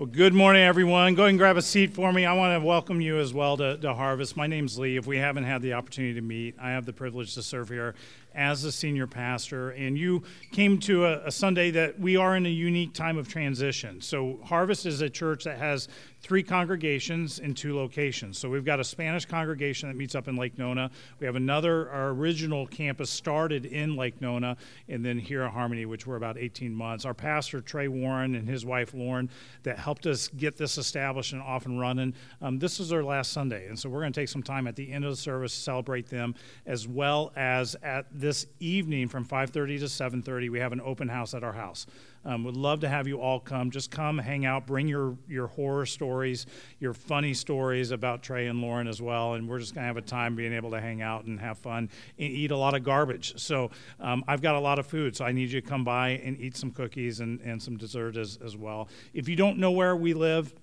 Well, good morning, everyone. Go ahead and grab a seat for me. I want to welcome you as well to, to Harvest. My name's Lee. If we haven't had the opportunity to meet, I have the privilege to serve here as a senior pastor. And you came to a, a Sunday that we are in a unique time of transition. So, Harvest is a church that has three congregations in two locations. So we've got a Spanish congregation that meets up in Lake Nona. We have another, our original campus started in Lake Nona, and then here at Harmony, which we're about 18 months. Our pastor, Trey Warren, and his wife, Lauren, that helped us get this established and off and running. Um, this is our last Sunday, and so we're going to take some time at the end of the service to celebrate them, as well as at this evening from 5.30 to 7.30, we have an open house at our house. Um, would love to have you all come. Just come, hang out, bring your, your horror stories, your funny stories about Trey and Lauren as well. And we're just going to have a time being able to hang out and have fun and eat a lot of garbage. So um, I've got a lot of food, so I need you to come by and eat some cookies and, and some dessert as, as well. If you don't know where we live,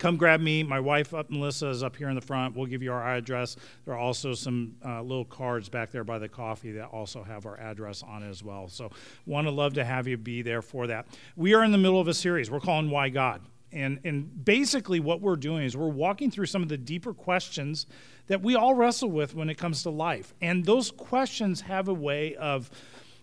come grab me. My wife, up Melissa, is up here in the front. We'll give you our address. There are also some uh, little cards back there by the coffee that also have our address on it as well. So, want to love to have you be there for that. We are in the middle of a series we're calling Why God. And, and basically, what we're doing is we're walking through some of the deeper questions that we all wrestle with when it comes to life. And those questions have a way of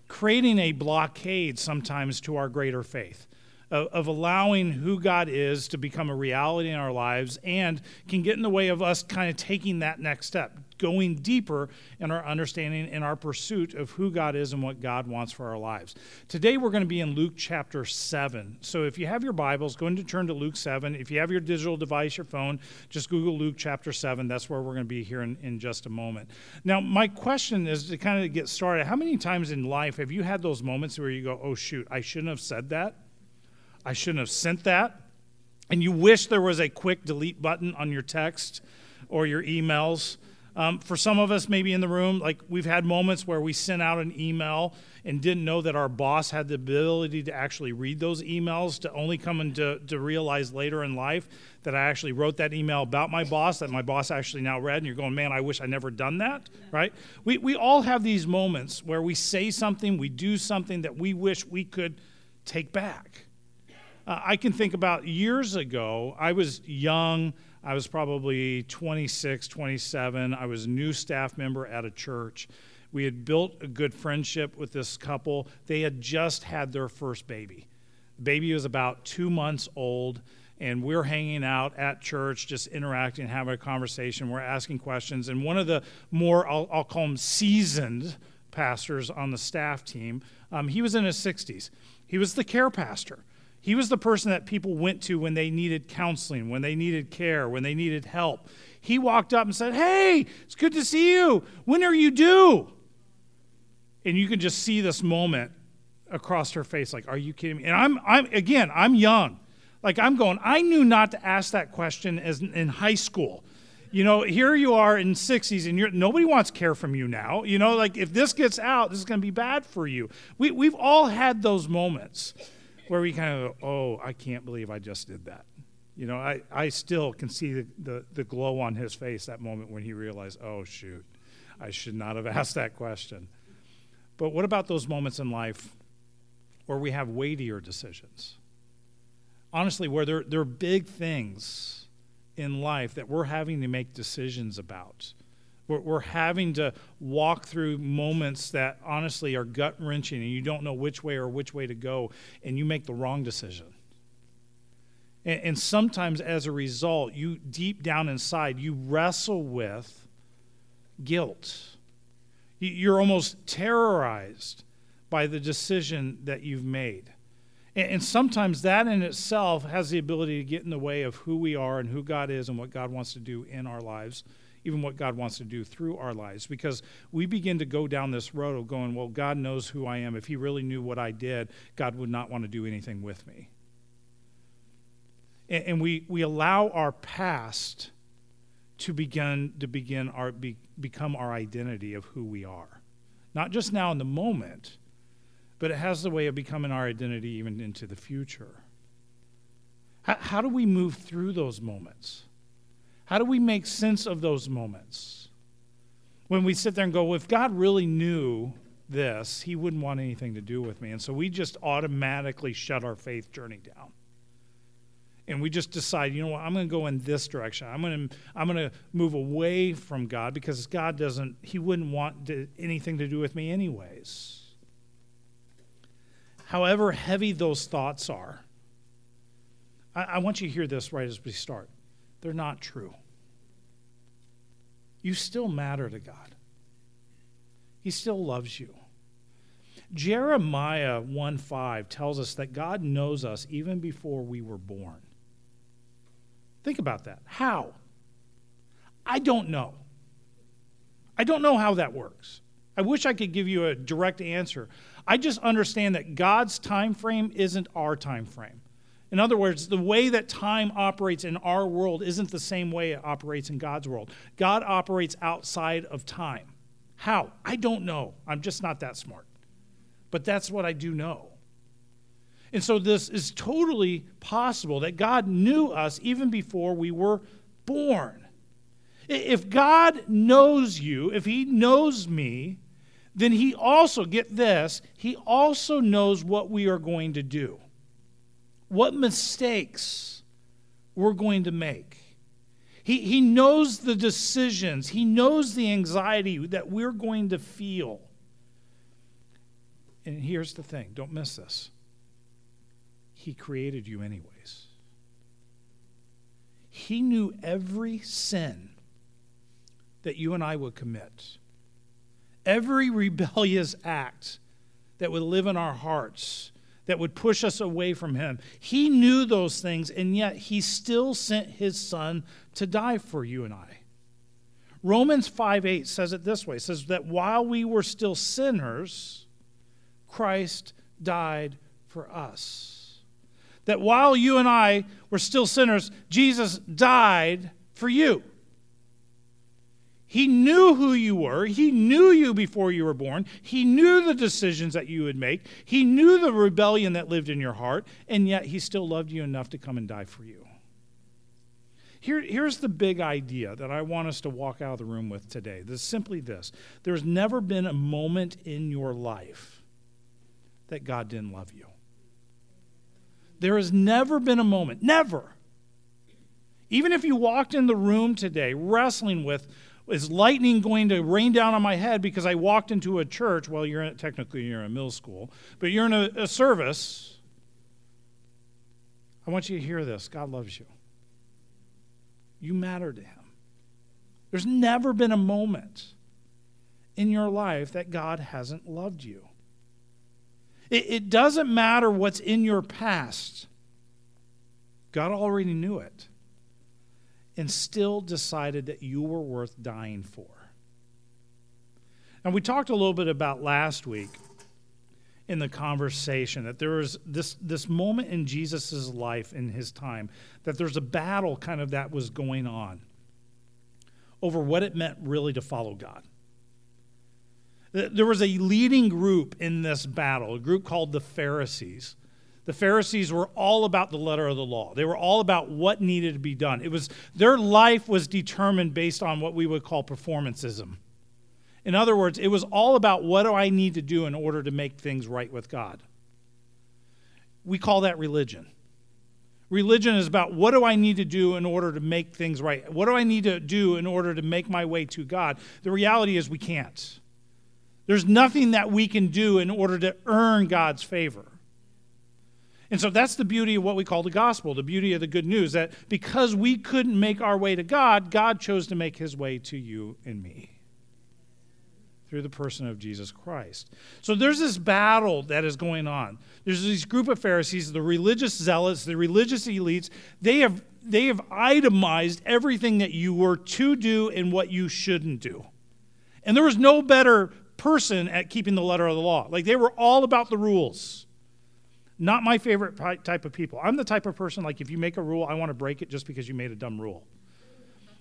creating a blockade sometimes to our greater faith of, of allowing who God is to become a reality in our lives and can get in the way of us kind of taking that next step, going deeper in our understanding in our pursuit of who God is and what God wants for our lives. Today we're going to be in Luke chapter 7. So if you have your Bibles, go ahead and turn to Luke 7. If you have your digital device, your phone, just Google Luke chapter 7. That's where we're going to be here in, in just a moment. Now, my question is to kind of get started how many times in life have you had those moments where you go, oh, shoot, I shouldn't have said that? I shouldn't have sent that. And you wish there was a quick delete button on your text or your emails. Um, for some of us, maybe in the room, like we've had moments where we sent out an email and didn't know that our boss had the ability to actually read those emails, to only come and to, to realize later in life that I actually wrote that email about my boss that my boss actually now read. And you're going, man, I wish I never done that, right? We, we all have these moments where we say something, we do something that we wish we could take back. Uh, I can think about years ago, I was young. I was probably 26, 27. I was a new staff member at a church. We had built a good friendship with this couple. They had just had their first baby. The baby was about two months old, and we're hanging out at church, just interacting, having a conversation. We're asking questions. And one of the more, I'll, I'll call them seasoned pastors on the staff team, um, he was in his 60s. He was the care pastor. He was the person that people went to when they needed counseling, when they needed care, when they needed help. He walked up and said, Hey, it's good to see you. When are you due? And you can just see this moment across her face like, Are you kidding me? And I'm, I'm again, I'm young. Like, I'm going, I knew not to ask that question as in high school. You know, here you are in 60s and you're, nobody wants care from you now. You know, like if this gets out, this is going to be bad for you. We, we've all had those moments where we kind of go, oh, I can't believe I just did that. You know, I, I still can see the, the, the glow on his face that moment when he realized, oh, shoot, I should not have asked that question. But what about those moments in life where we have weightier decisions? Honestly, where there, there are big things in life that we're having to make decisions about. We're, we're having to walk through moments that honestly are gut wrenching and you don't know which way or which way to go, and you make the wrong decision. And, and sometimes, as a result, you deep down inside, you wrestle with guilt. You're almost terrorized by the decision that you've made. And sometimes that in itself has the ability to get in the way of who we are and who God is and what God wants to do in our lives even what God wants to do through our lives. Because we begin to go down this road of going, well, God knows who I am. If He really knew what I did, God would not want to do anything with me. And, and we, we allow our past to begin to begin our be, become our identity of who we are. Not just now in the moment, but it has the way of becoming our identity even into the future. How, how do we move through those moments? How do we make sense of those moments? When we sit there and go, well, if God really knew this, he wouldn't want anything to do with me. And so we just automatically shut our faith journey down. and we just decide, you know what, I'm going to go in this direction. I'm going to I'm going to move away from God because God doesn't he wouldn't want to, anything to do with me anyways. However heavy those thoughts are, I, I want you to hear this right as we start. They're not true. You still matter to God. He still loves you. Jeremiah 1 5 tells us that God knows us even before we were born. Think about that. How? I don't know. I don't know how that works. I wish I could give you a direct answer. I just understand that God's time frame isn't our time frame. In other words, the way that time operates in our world isn't the same way it operates in God's world. God operates outside of time. How? I don't know. I'm just not that smart. But that's what I do know. And so this is totally possible that God knew us even before we were born. If God knows you, if He knows me, then He also, get this, He also knows what we are going to do, what mistakes we're going to make. He, he knows the decisions, He knows the anxiety that we're going to feel. And here's the thing don't miss this He created you, anyways. He knew every sin that you and I would commit, every rebellious act that would live in our hearts, that would push us away from Him. He knew those things, and yet He still sent His Son to die for you and I. Romans 5 8 says it this way it says that while we were still sinners, Christ died for us. That while you and I were still sinners, Jesus died for you. He knew who you were. He knew you before you were born. He knew the decisions that you would make. He knew the rebellion that lived in your heart, and yet He still loved you enough to come and die for you. Here, here's the big idea that I want us to walk out of the room with today. This is simply this there's never been a moment in your life that God didn't love you. There has never been a moment, never. Even if you walked in the room today wrestling with, is lightning going to rain down on my head because I walked into a church? Well, you're in, technically you're in a middle school, but you're in a, a service. I want you to hear this God loves you. You matter to Him. There's never been a moment in your life that God hasn't loved you. It, it doesn't matter what's in your past, God already knew it and still decided that you were worth dying for. And we talked a little bit about last week in the conversation that there was this, this moment in Jesus' life, in his time, that there's a battle kind of that was going on over what it meant really to follow God. There was a leading group in this battle, a group called the Pharisees. The Pharisees were all about the letter of the law. They were all about what needed to be done. It was their life was determined based on what we would call performanceism. In other words, it was all about what do I need to do in order to make things right with God. We call that religion. Religion is about what do I need to do in order to make things right? What do I need to do in order to make my way to God? The reality is we can't. There's nothing that we can do in order to earn God's favor. And so that's the beauty of what we call the gospel, the beauty of the good news that because we couldn't make our way to God, God chose to make his way to you and me through the person of Jesus Christ. So there's this battle that is going on. There's this group of Pharisees, the religious zealots, the religious elites. They have they have itemized everything that you were to do and what you shouldn't do. And there was no better person at keeping the letter of the law. Like they were all about the rules. Not my favorite type of people. I'm the type of person, like, if you make a rule, I want to break it just because you made a dumb rule.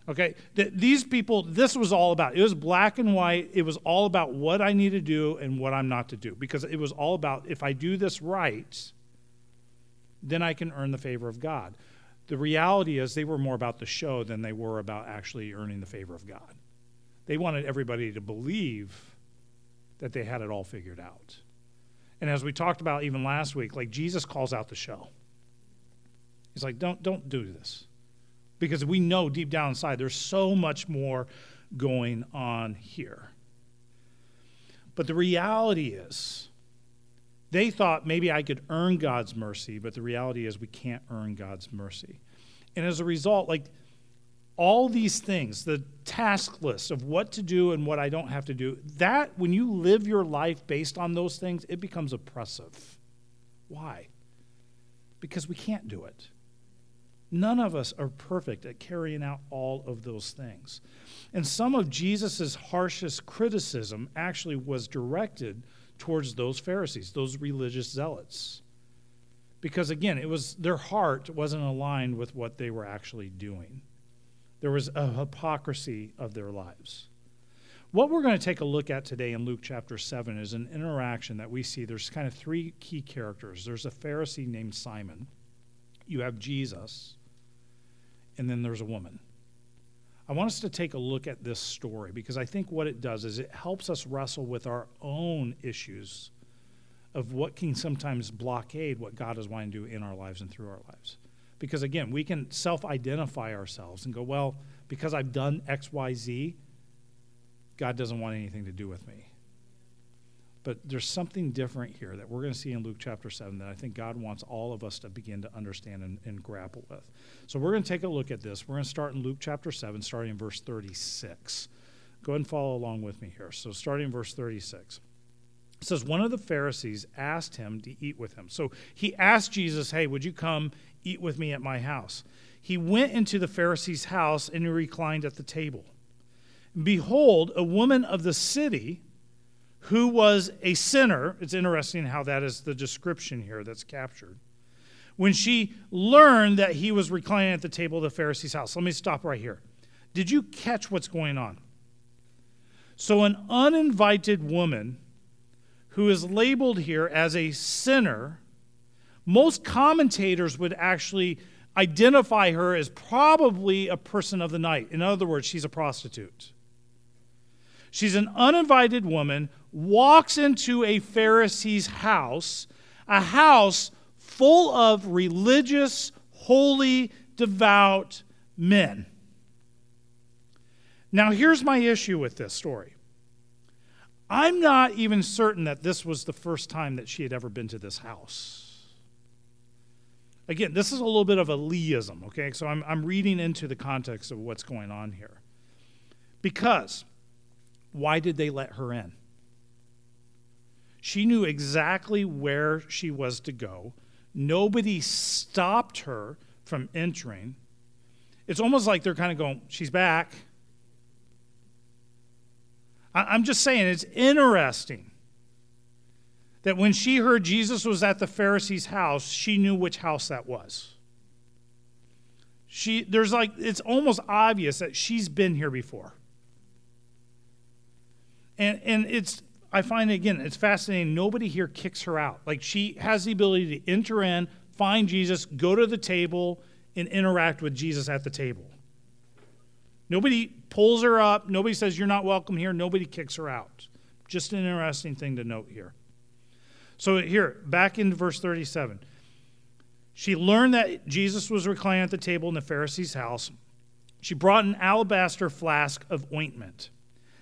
Okay? these people, this was all about. It was black and white. It was all about what I need to do and what I'm not to do. Because it was all about if I do this right, then I can earn the favor of God. The reality is, they were more about the show than they were about actually earning the favor of God. They wanted everybody to believe that they had it all figured out. And as we talked about even last week, like Jesus calls out the show. He's like, don't, don't do this. Because we know deep down inside there's so much more going on here. But the reality is, they thought maybe I could earn God's mercy, but the reality is we can't earn God's mercy. And as a result, like all these things, the task list of what to do and what I don't have to do, that when you live your life based on those things, it becomes oppressive. Why? Because we can't do it. None of us are perfect at carrying out all of those things. And some of Jesus' harshest criticism actually was directed towards those Pharisees, those religious zealots. Because again, it was their heart wasn't aligned with what they were actually doing. There was a hypocrisy of their lives. What we're going to take a look at today in Luke chapter 7 is an interaction that we see. There's kind of three key characters. There's a Pharisee named Simon, you have Jesus, and then there's a woman. I want us to take a look at this story because I think what it does is it helps us wrestle with our own issues of what can sometimes blockade what God is wanting to do in our lives and through our lives. Because again, we can self identify ourselves and go, well, because I've done X, Y, Z, God doesn't want anything to do with me. But there's something different here that we're going to see in Luke chapter 7 that I think God wants all of us to begin to understand and, and grapple with. So we're going to take a look at this. We're going to start in Luke chapter 7, starting in verse 36. Go ahead and follow along with me here. So, starting in verse 36. It says, One of the Pharisees asked him to eat with him. So he asked Jesus, Hey, would you come eat with me at my house? He went into the Pharisee's house and he reclined at the table. Behold, a woman of the city who was a sinner. It's interesting how that is the description here that's captured. When she learned that he was reclining at the table of the Pharisee's house. Let me stop right here. Did you catch what's going on? So, an uninvited woman who is labeled here as a sinner, most commentators would actually identify her as probably a person of the night. In other words, she's a prostitute. She's an uninvited woman walks into a Pharisee's house, a house full of religious, holy, devout men. Now, here's my issue with this story. I'm not even certain that this was the first time that she had ever been to this house. Again, this is a little bit of a Leeism, okay? So I'm, I'm reading into the context of what's going on here. Because, why did they let her in? She knew exactly where she was to go. Nobody stopped her from entering. It's almost like they're kind of going, She's back. I'm just saying, it's interesting that when she heard Jesus was at the Pharisee's house, she knew which house that was. She, there's like, it's almost obvious that she's been here before. And, and it's, I find again, it's fascinating. Nobody here kicks her out. Like she has the ability to enter in, find Jesus, go to the table, and interact with Jesus at the table. Nobody pulls her up. Nobody says, You're not welcome here. Nobody kicks her out. Just an interesting thing to note here. So, here, back in verse 37. She learned that Jesus was reclining at the table in the Pharisee's house. She brought an alabaster flask of ointment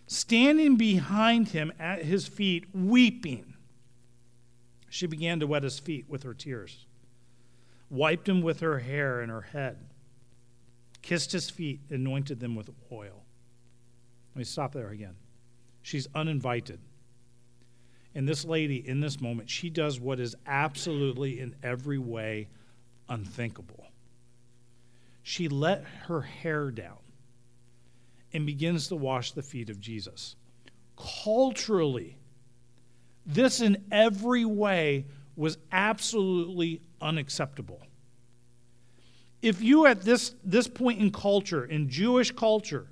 standing behind him at his feet, weeping. She began to wet his feet with her tears, wiped him with her hair and her head, kissed his feet, anointed them with oil. Let me stop there again. She's uninvited. And this lady, in this moment, she does what is absolutely in every way unthinkable. She let her hair down and begins to wash the feet of Jesus. Culturally, this in every way was absolutely unacceptable. If you, at this, this point in culture, in Jewish culture,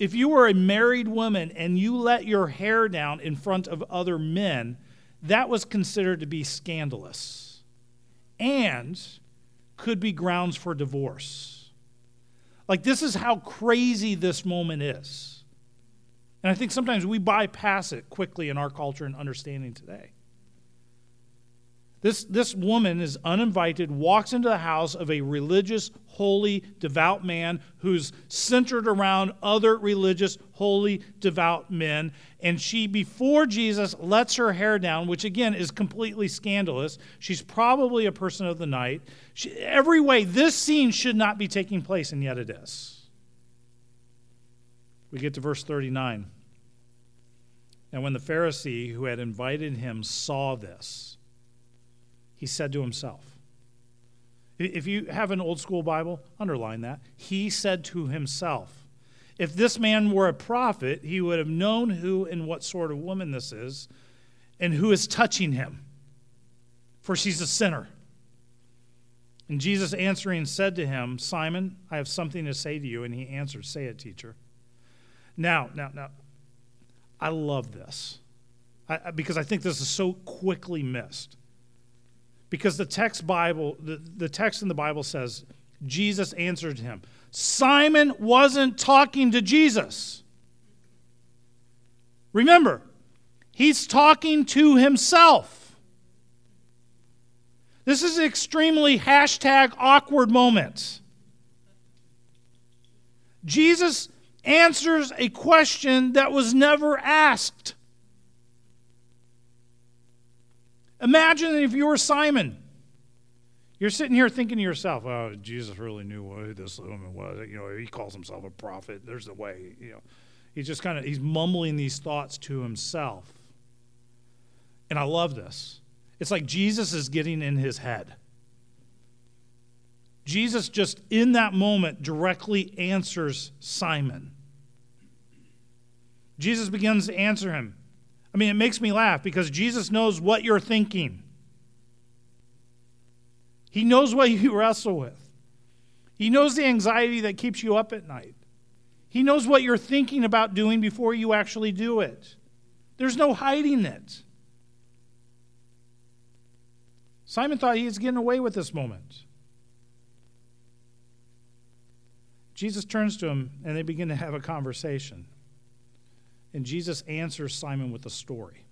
if you were a married woman and you let your hair down in front of other men, that was considered to be scandalous and could be grounds for divorce. Like, this is how crazy this moment is. And I think sometimes we bypass it quickly in our culture and understanding today. This, this woman is uninvited, walks into the house of a religious, holy, devout man who's centered around other religious, holy, devout men. And she, before Jesus, lets her hair down, which again is completely scandalous. She's probably a person of the night. She, every way, this scene should not be taking place, and yet it is. We get to verse 39. And when the Pharisee who had invited him saw this, he said to himself, if you have an old school Bible, underline that. He said to himself, if this man were a prophet, he would have known who and what sort of woman this is and who is touching him, for she's a sinner. And Jesus answering said to him, Simon, I have something to say to you. And he answered, Say it, teacher. Now, now, now, I love this I, because I think this is so quickly missed. Because the text Bible, the, the text in the Bible says, Jesus answered him. Simon wasn't talking to Jesus. Remember, he's talking to himself. This is an extremely hashtag awkward moment. Jesus answers a question that was never asked. Imagine if you were Simon. You're sitting here thinking to yourself, "Oh, Jesus really knew who this woman was. You know, he calls himself a prophet. There's a way." You know, he's just kind of he's mumbling these thoughts to himself. And I love this. It's like Jesus is getting in his head. Jesus just in that moment directly answers Simon. Jesus begins to answer him. I mean, it makes me laugh because Jesus knows what you're thinking. He knows what you wrestle with. He knows the anxiety that keeps you up at night. He knows what you're thinking about doing before you actually do it. There's no hiding it. Simon thought he was getting away with this moment. Jesus turns to him and they begin to have a conversation. And Jesus answers Simon with a story.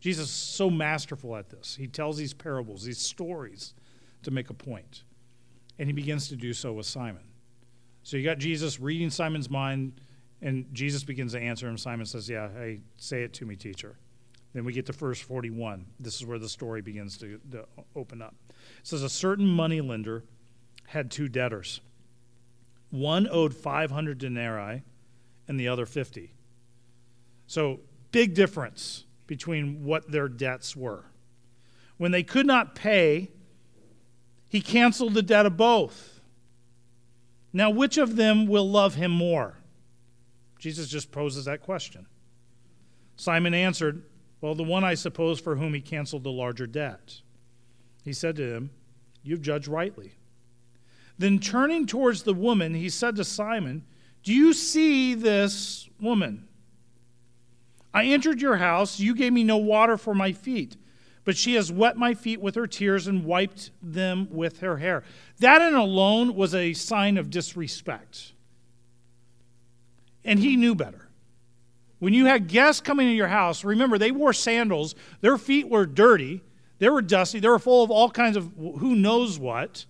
Jesus is so masterful at this. He tells these parables, these stories to make a point. And he begins to do so with Simon. So you got Jesus reading Simon's mind, and Jesus begins to answer him. Simon says, Yeah, hey, say it to me, teacher. Then we get to verse 41. This is where the story begins to, to open up. It says, A certain money lender had two debtors. One owed 500 denarii and the other 50. So, big difference between what their debts were. When they could not pay, he canceled the debt of both. Now, which of them will love him more? Jesus just poses that question. Simon answered, Well, the one I suppose for whom he canceled the larger debt. He said to him, You've judged rightly. Then turning towards the woman, he said to Simon, Do you see this woman? I entered your house. You gave me no water for my feet, but she has wet my feet with her tears and wiped them with her hair. That in alone was a sign of disrespect. And he knew better. When you had guests coming to your house, remember, they wore sandals, their feet were dirty, they were dusty, they were full of all kinds of who knows what.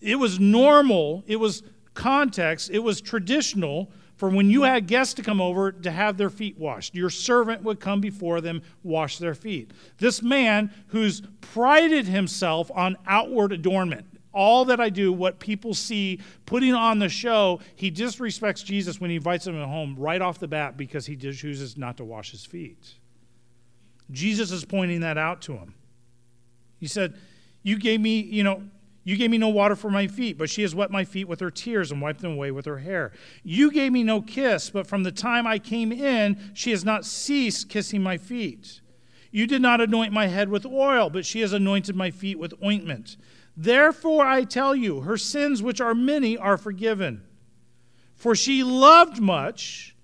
It was normal, it was context, it was traditional for when you had guests to come over to have their feet washed, your servant would come before them, wash their feet. This man who's prided himself on outward adornment, all that I do, what people see, putting on the show, he disrespects Jesus when he invites him home right off the bat because he chooses not to wash his feet. Jesus is pointing that out to him. He said, You gave me, you know, you gave me no water for my feet, but she has wet my feet with her tears and wiped them away with her hair. You gave me no kiss, but from the time I came in, she has not ceased kissing my feet. You did not anoint my head with oil, but she has anointed my feet with ointment. Therefore, I tell you, her sins, which are many, are forgiven. For she loved much,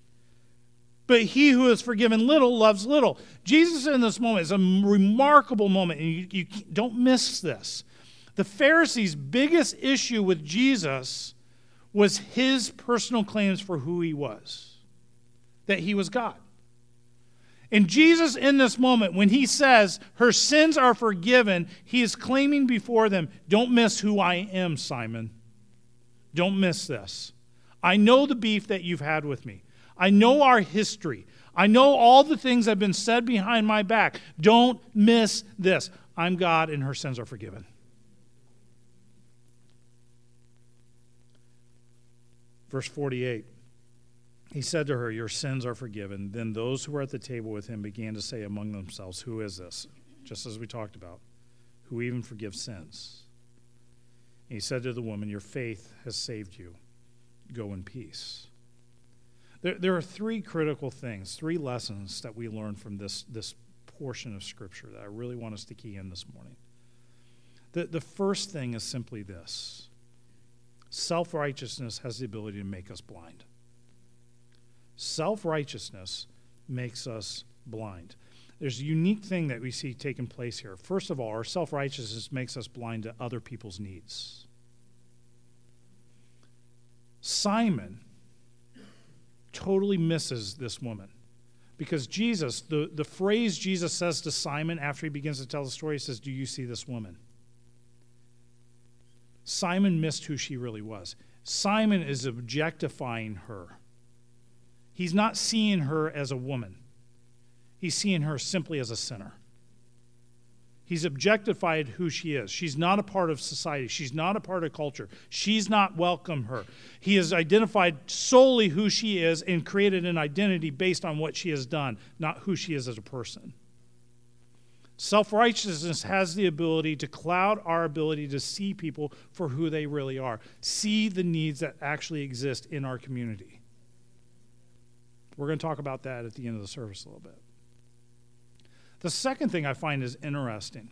but he who is forgiven little loves little. Jesus in this moment is a remarkable moment, and you, you don't miss this. The Pharisees' biggest issue with Jesus was his personal claims for who he was, that he was God. And Jesus, in this moment, when he says her sins are forgiven, he is claiming before them, Don't miss who I am, Simon. Don't miss this. I know the beef that you've had with me, I know our history. I know all the things that have been said behind my back. Don't miss this. I'm God, and her sins are forgiven. Verse 48 He said to her, Your sins are forgiven. Then those who were at the table with him began to say among themselves, Who is this? Just as we talked about, who even forgives sins. And he said to the woman, Your faith has saved you. Go in peace. There, there are three critical things, three lessons that we learn from this, this portion of Scripture that I really want us to key in this morning. The, the first thing is simply this self righteousness has the ability to make us blind. Self righteousness makes us blind. There's a unique thing that we see taking place here. First of all, our self righteousness makes us blind to other people's needs. Simon totally misses this woman. Because Jesus, the, the phrase Jesus says to Simon after he begins to tell the story, he says, Do you see this woman? Simon missed who she really was. Simon is objectifying her. He's not seeing her as a woman, he's seeing her simply as a sinner. He's objectified who she is. She's not a part of society. She's not a part of culture. She's not welcome her. He has identified solely who she is and created an identity based on what she has done, not who she is as a person. Self righteousness has the ability to cloud our ability to see people for who they really are, see the needs that actually exist in our community. We're going to talk about that at the end of the service a little bit. The second thing I find is interesting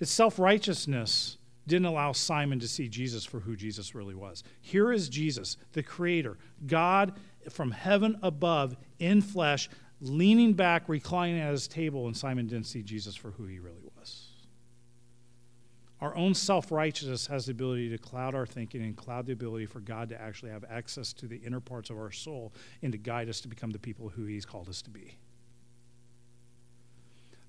is self righteousness didn't allow Simon to see Jesus for who Jesus really was. Here is Jesus, the Creator, God from heaven above in flesh, leaning back, reclining at his table, and Simon didn't see Jesus for who he really was. Our own self righteousness has the ability to cloud our thinking and cloud the ability for God to actually have access to the inner parts of our soul and to guide us to become the people who he's called us to be.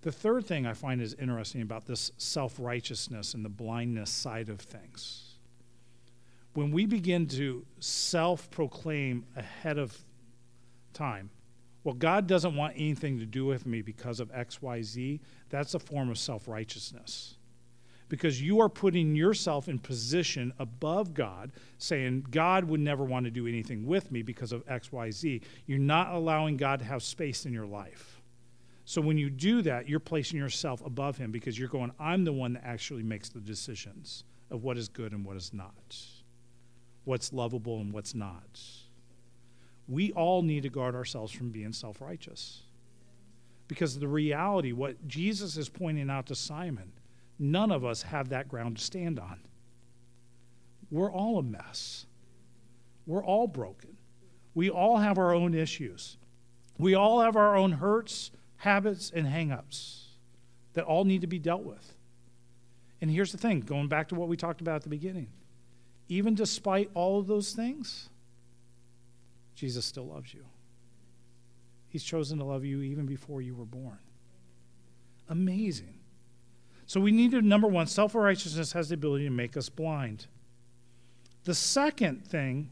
The third thing I find is interesting about this self righteousness and the blindness side of things. When we begin to self proclaim ahead of time, well, God doesn't want anything to do with me because of XYZ, that's a form of self righteousness. Because you are putting yourself in position above God, saying, God would never want to do anything with me because of XYZ. You're not allowing God to have space in your life. So when you do that, you're placing yourself above him because you're going, I'm the one that actually makes the decisions of what is good and what is not, what's lovable and what's not. We all need to guard ourselves from being self righteous. Because the reality, what Jesus is pointing out to Simon, none of us have that ground to stand on. We're all a mess. We're all broken. We all have our own issues. We all have our own hurts, habits, and hangups that all need to be dealt with. And here's the thing going back to what we talked about at the beginning. Even despite all of those things, Jesus still loves you. He's chosen to love you even before you were born. Amazing. So we need to, number one, self righteousness has the ability to make us blind. The second thing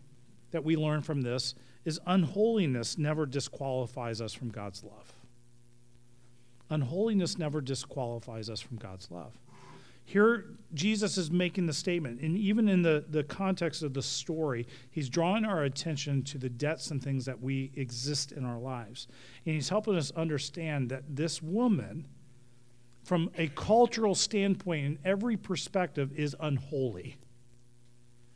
that we learn from this is unholiness never disqualifies us from God's love. Unholiness never disqualifies us from God's love. Here, Jesus is making the statement, and even in the, the context of the story, he's drawing our attention to the debts and things that we exist in our lives. And he's helping us understand that this woman, from a cultural standpoint, in every perspective, is unholy.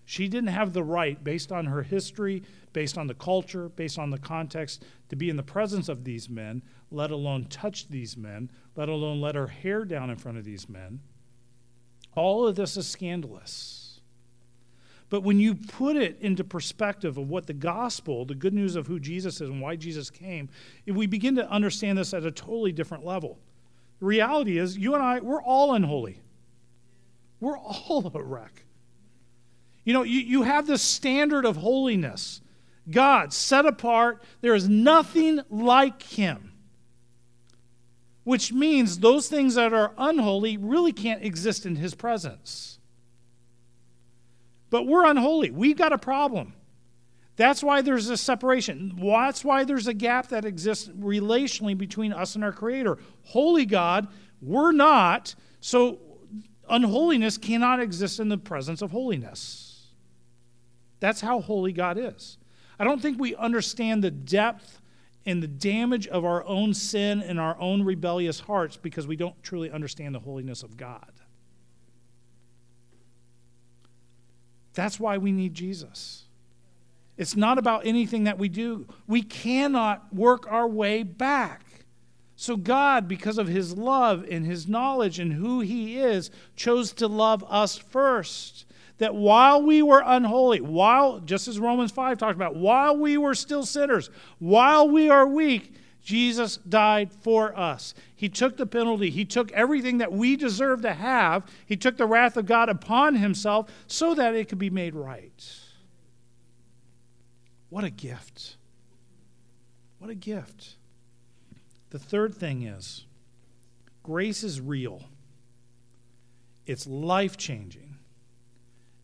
She didn't have the right, based on her history, based on the culture, based on the context, to be in the presence of these men, let alone touch these men, let alone let her hair down in front of these men. All of this is scandalous. But when you put it into perspective of what the gospel, the good news of who Jesus is and why Jesus came, if we begin to understand this at a totally different level. The reality is, you and I, we're all unholy. We're all a wreck. You know, you, you have this standard of holiness. God, set apart. There is nothing like him. Which means those things that are unholy really can't exist in his presence. But we're unholy. We've got a problem. That's why there's a separation. That's why there's a gap that exists relationally between us and our Creator. Holy God, we're not, so unholiness cannot exist in the presence of holiness. That's how holy God is. I don't think we understand the depth and the damage of our own sin and our own rebellious hearts because we don't truly understand the holiness of God. That's why we need Jesus. It's not about anything that we do. We cannot work our way back. So, God, because of his love and his knowledge and who he is, chose to love us first. That while we were unholy, while, just as Romans 5 talks about, while we were still sinners, while we are weak, Jesus died for us. He took the penalty. He took everything that we deserve to have. He took the wrath of God upon himself so that it could be made right. What a gift. What a gift. The third thing is grace is real, it's life changing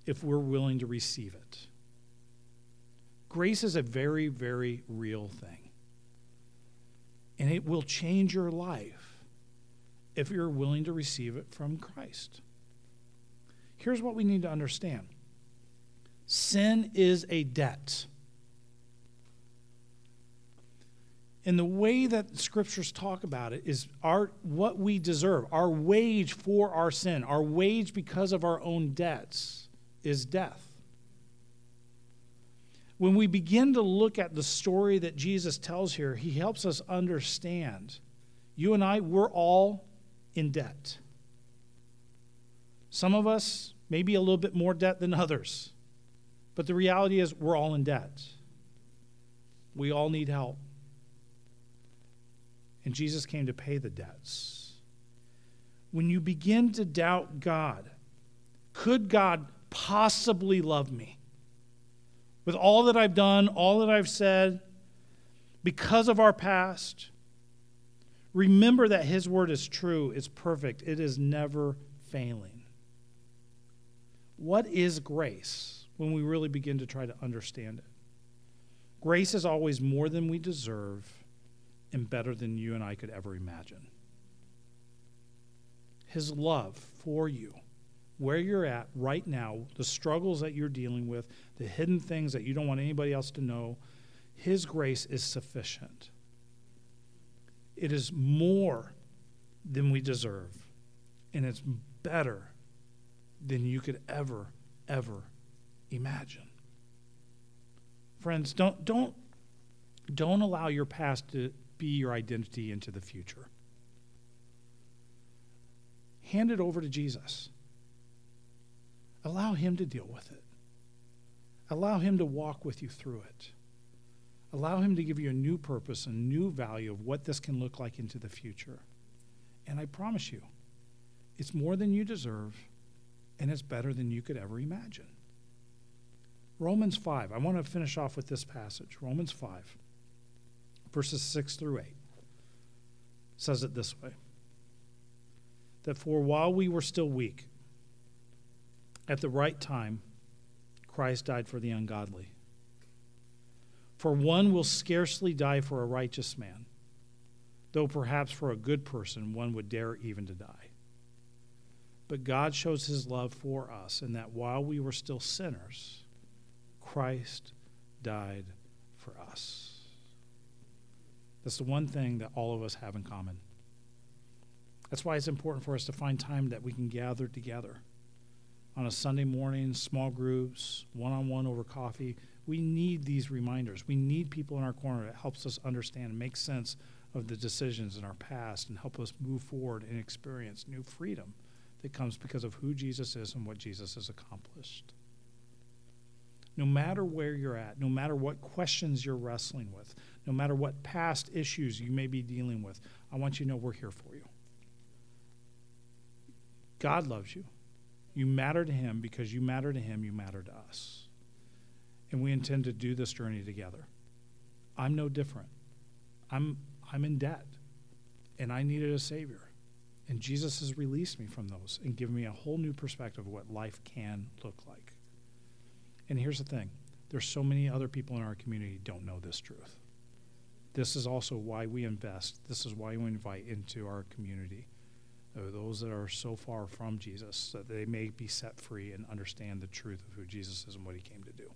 if we're willing to receive it. Grace is a very, very real thing. And it will change your life if you're willing to receive it from Christ. Here's what we need to understand sin is a debt. And the way that scriptures talk about it is our what we deserve, our wage for our sin, our wage because of our own debts is death. When we begin to look at the story that Jesus tells here, he helps us understand. You and I, we're all in debt. Some of us maybe a little bit more debt than others. But the reality is, we're all in debt. We all need help. And Jesus came to pay the debts. When you begin to doubt God, could God possibly love me? With all that I've done, all that I've said, because of our past, remember that His word is true, it's perfect, it is never failing. What is grace when we really begin to try to understand it? Grace is always more than we deserve and better than you and I could ever imagine. His love for you, where you're at right now, the struggles that you're dealing with, the hidden things that you don't want anybody else to know, His grace is sufficient. It is more than we deserve, and it's better than you could ever, ever imagine. Friends, don't, don't, don't allow your past to be your identity into the future. Hand it over to Jesus. Allow Him to deal with it. Allow Him to walk with you through it. Allow Him to give you a new purpose, a new value of what this can look like into the future. And I promise you, it's more than you deserve, and it's better than you could ever imagine. Romans 5. I want to finish off with this passage. Romans 5 verses 6 through 8 says it this way that for while we were still weak, at the right time, Christ died for the ungodly. For one will scarcely die for a righteous man, though perhaps for a good person one would dare even to die. But God shows his love for us in that while we were still sinners, Christ died for us. That's the one thing that all of us have in common. That's why it's important for us to find time that we can gather together on a Sunday morning, small groups, one on one over coffee. We need these reminders. We need people in our corner that helps us understand and make sense of the decisions in our past and help us move forward and experience new freedom that comes because of who Jesus is and what Jesus has accomplished. No matter where you're at, no matter what questions you're wrestling with, no matter what past issues you may be dealing with, I want you to know we're here for you. God loves you. You matter to Him because you matter to Him, you matter to us. And we intend to do this journey together. I'm no different. I'm, I'm in debt. and I needed a Savior. And Jesus has released me from those and given me a whole new perspective of what life can look like. And here's the thing there's so many other people in our community don't know this truth. This is also why we invest. This is why we invite into our community those that are so far from Jesus that they may be set free and understand the truth of who Jesus is and what he came to do.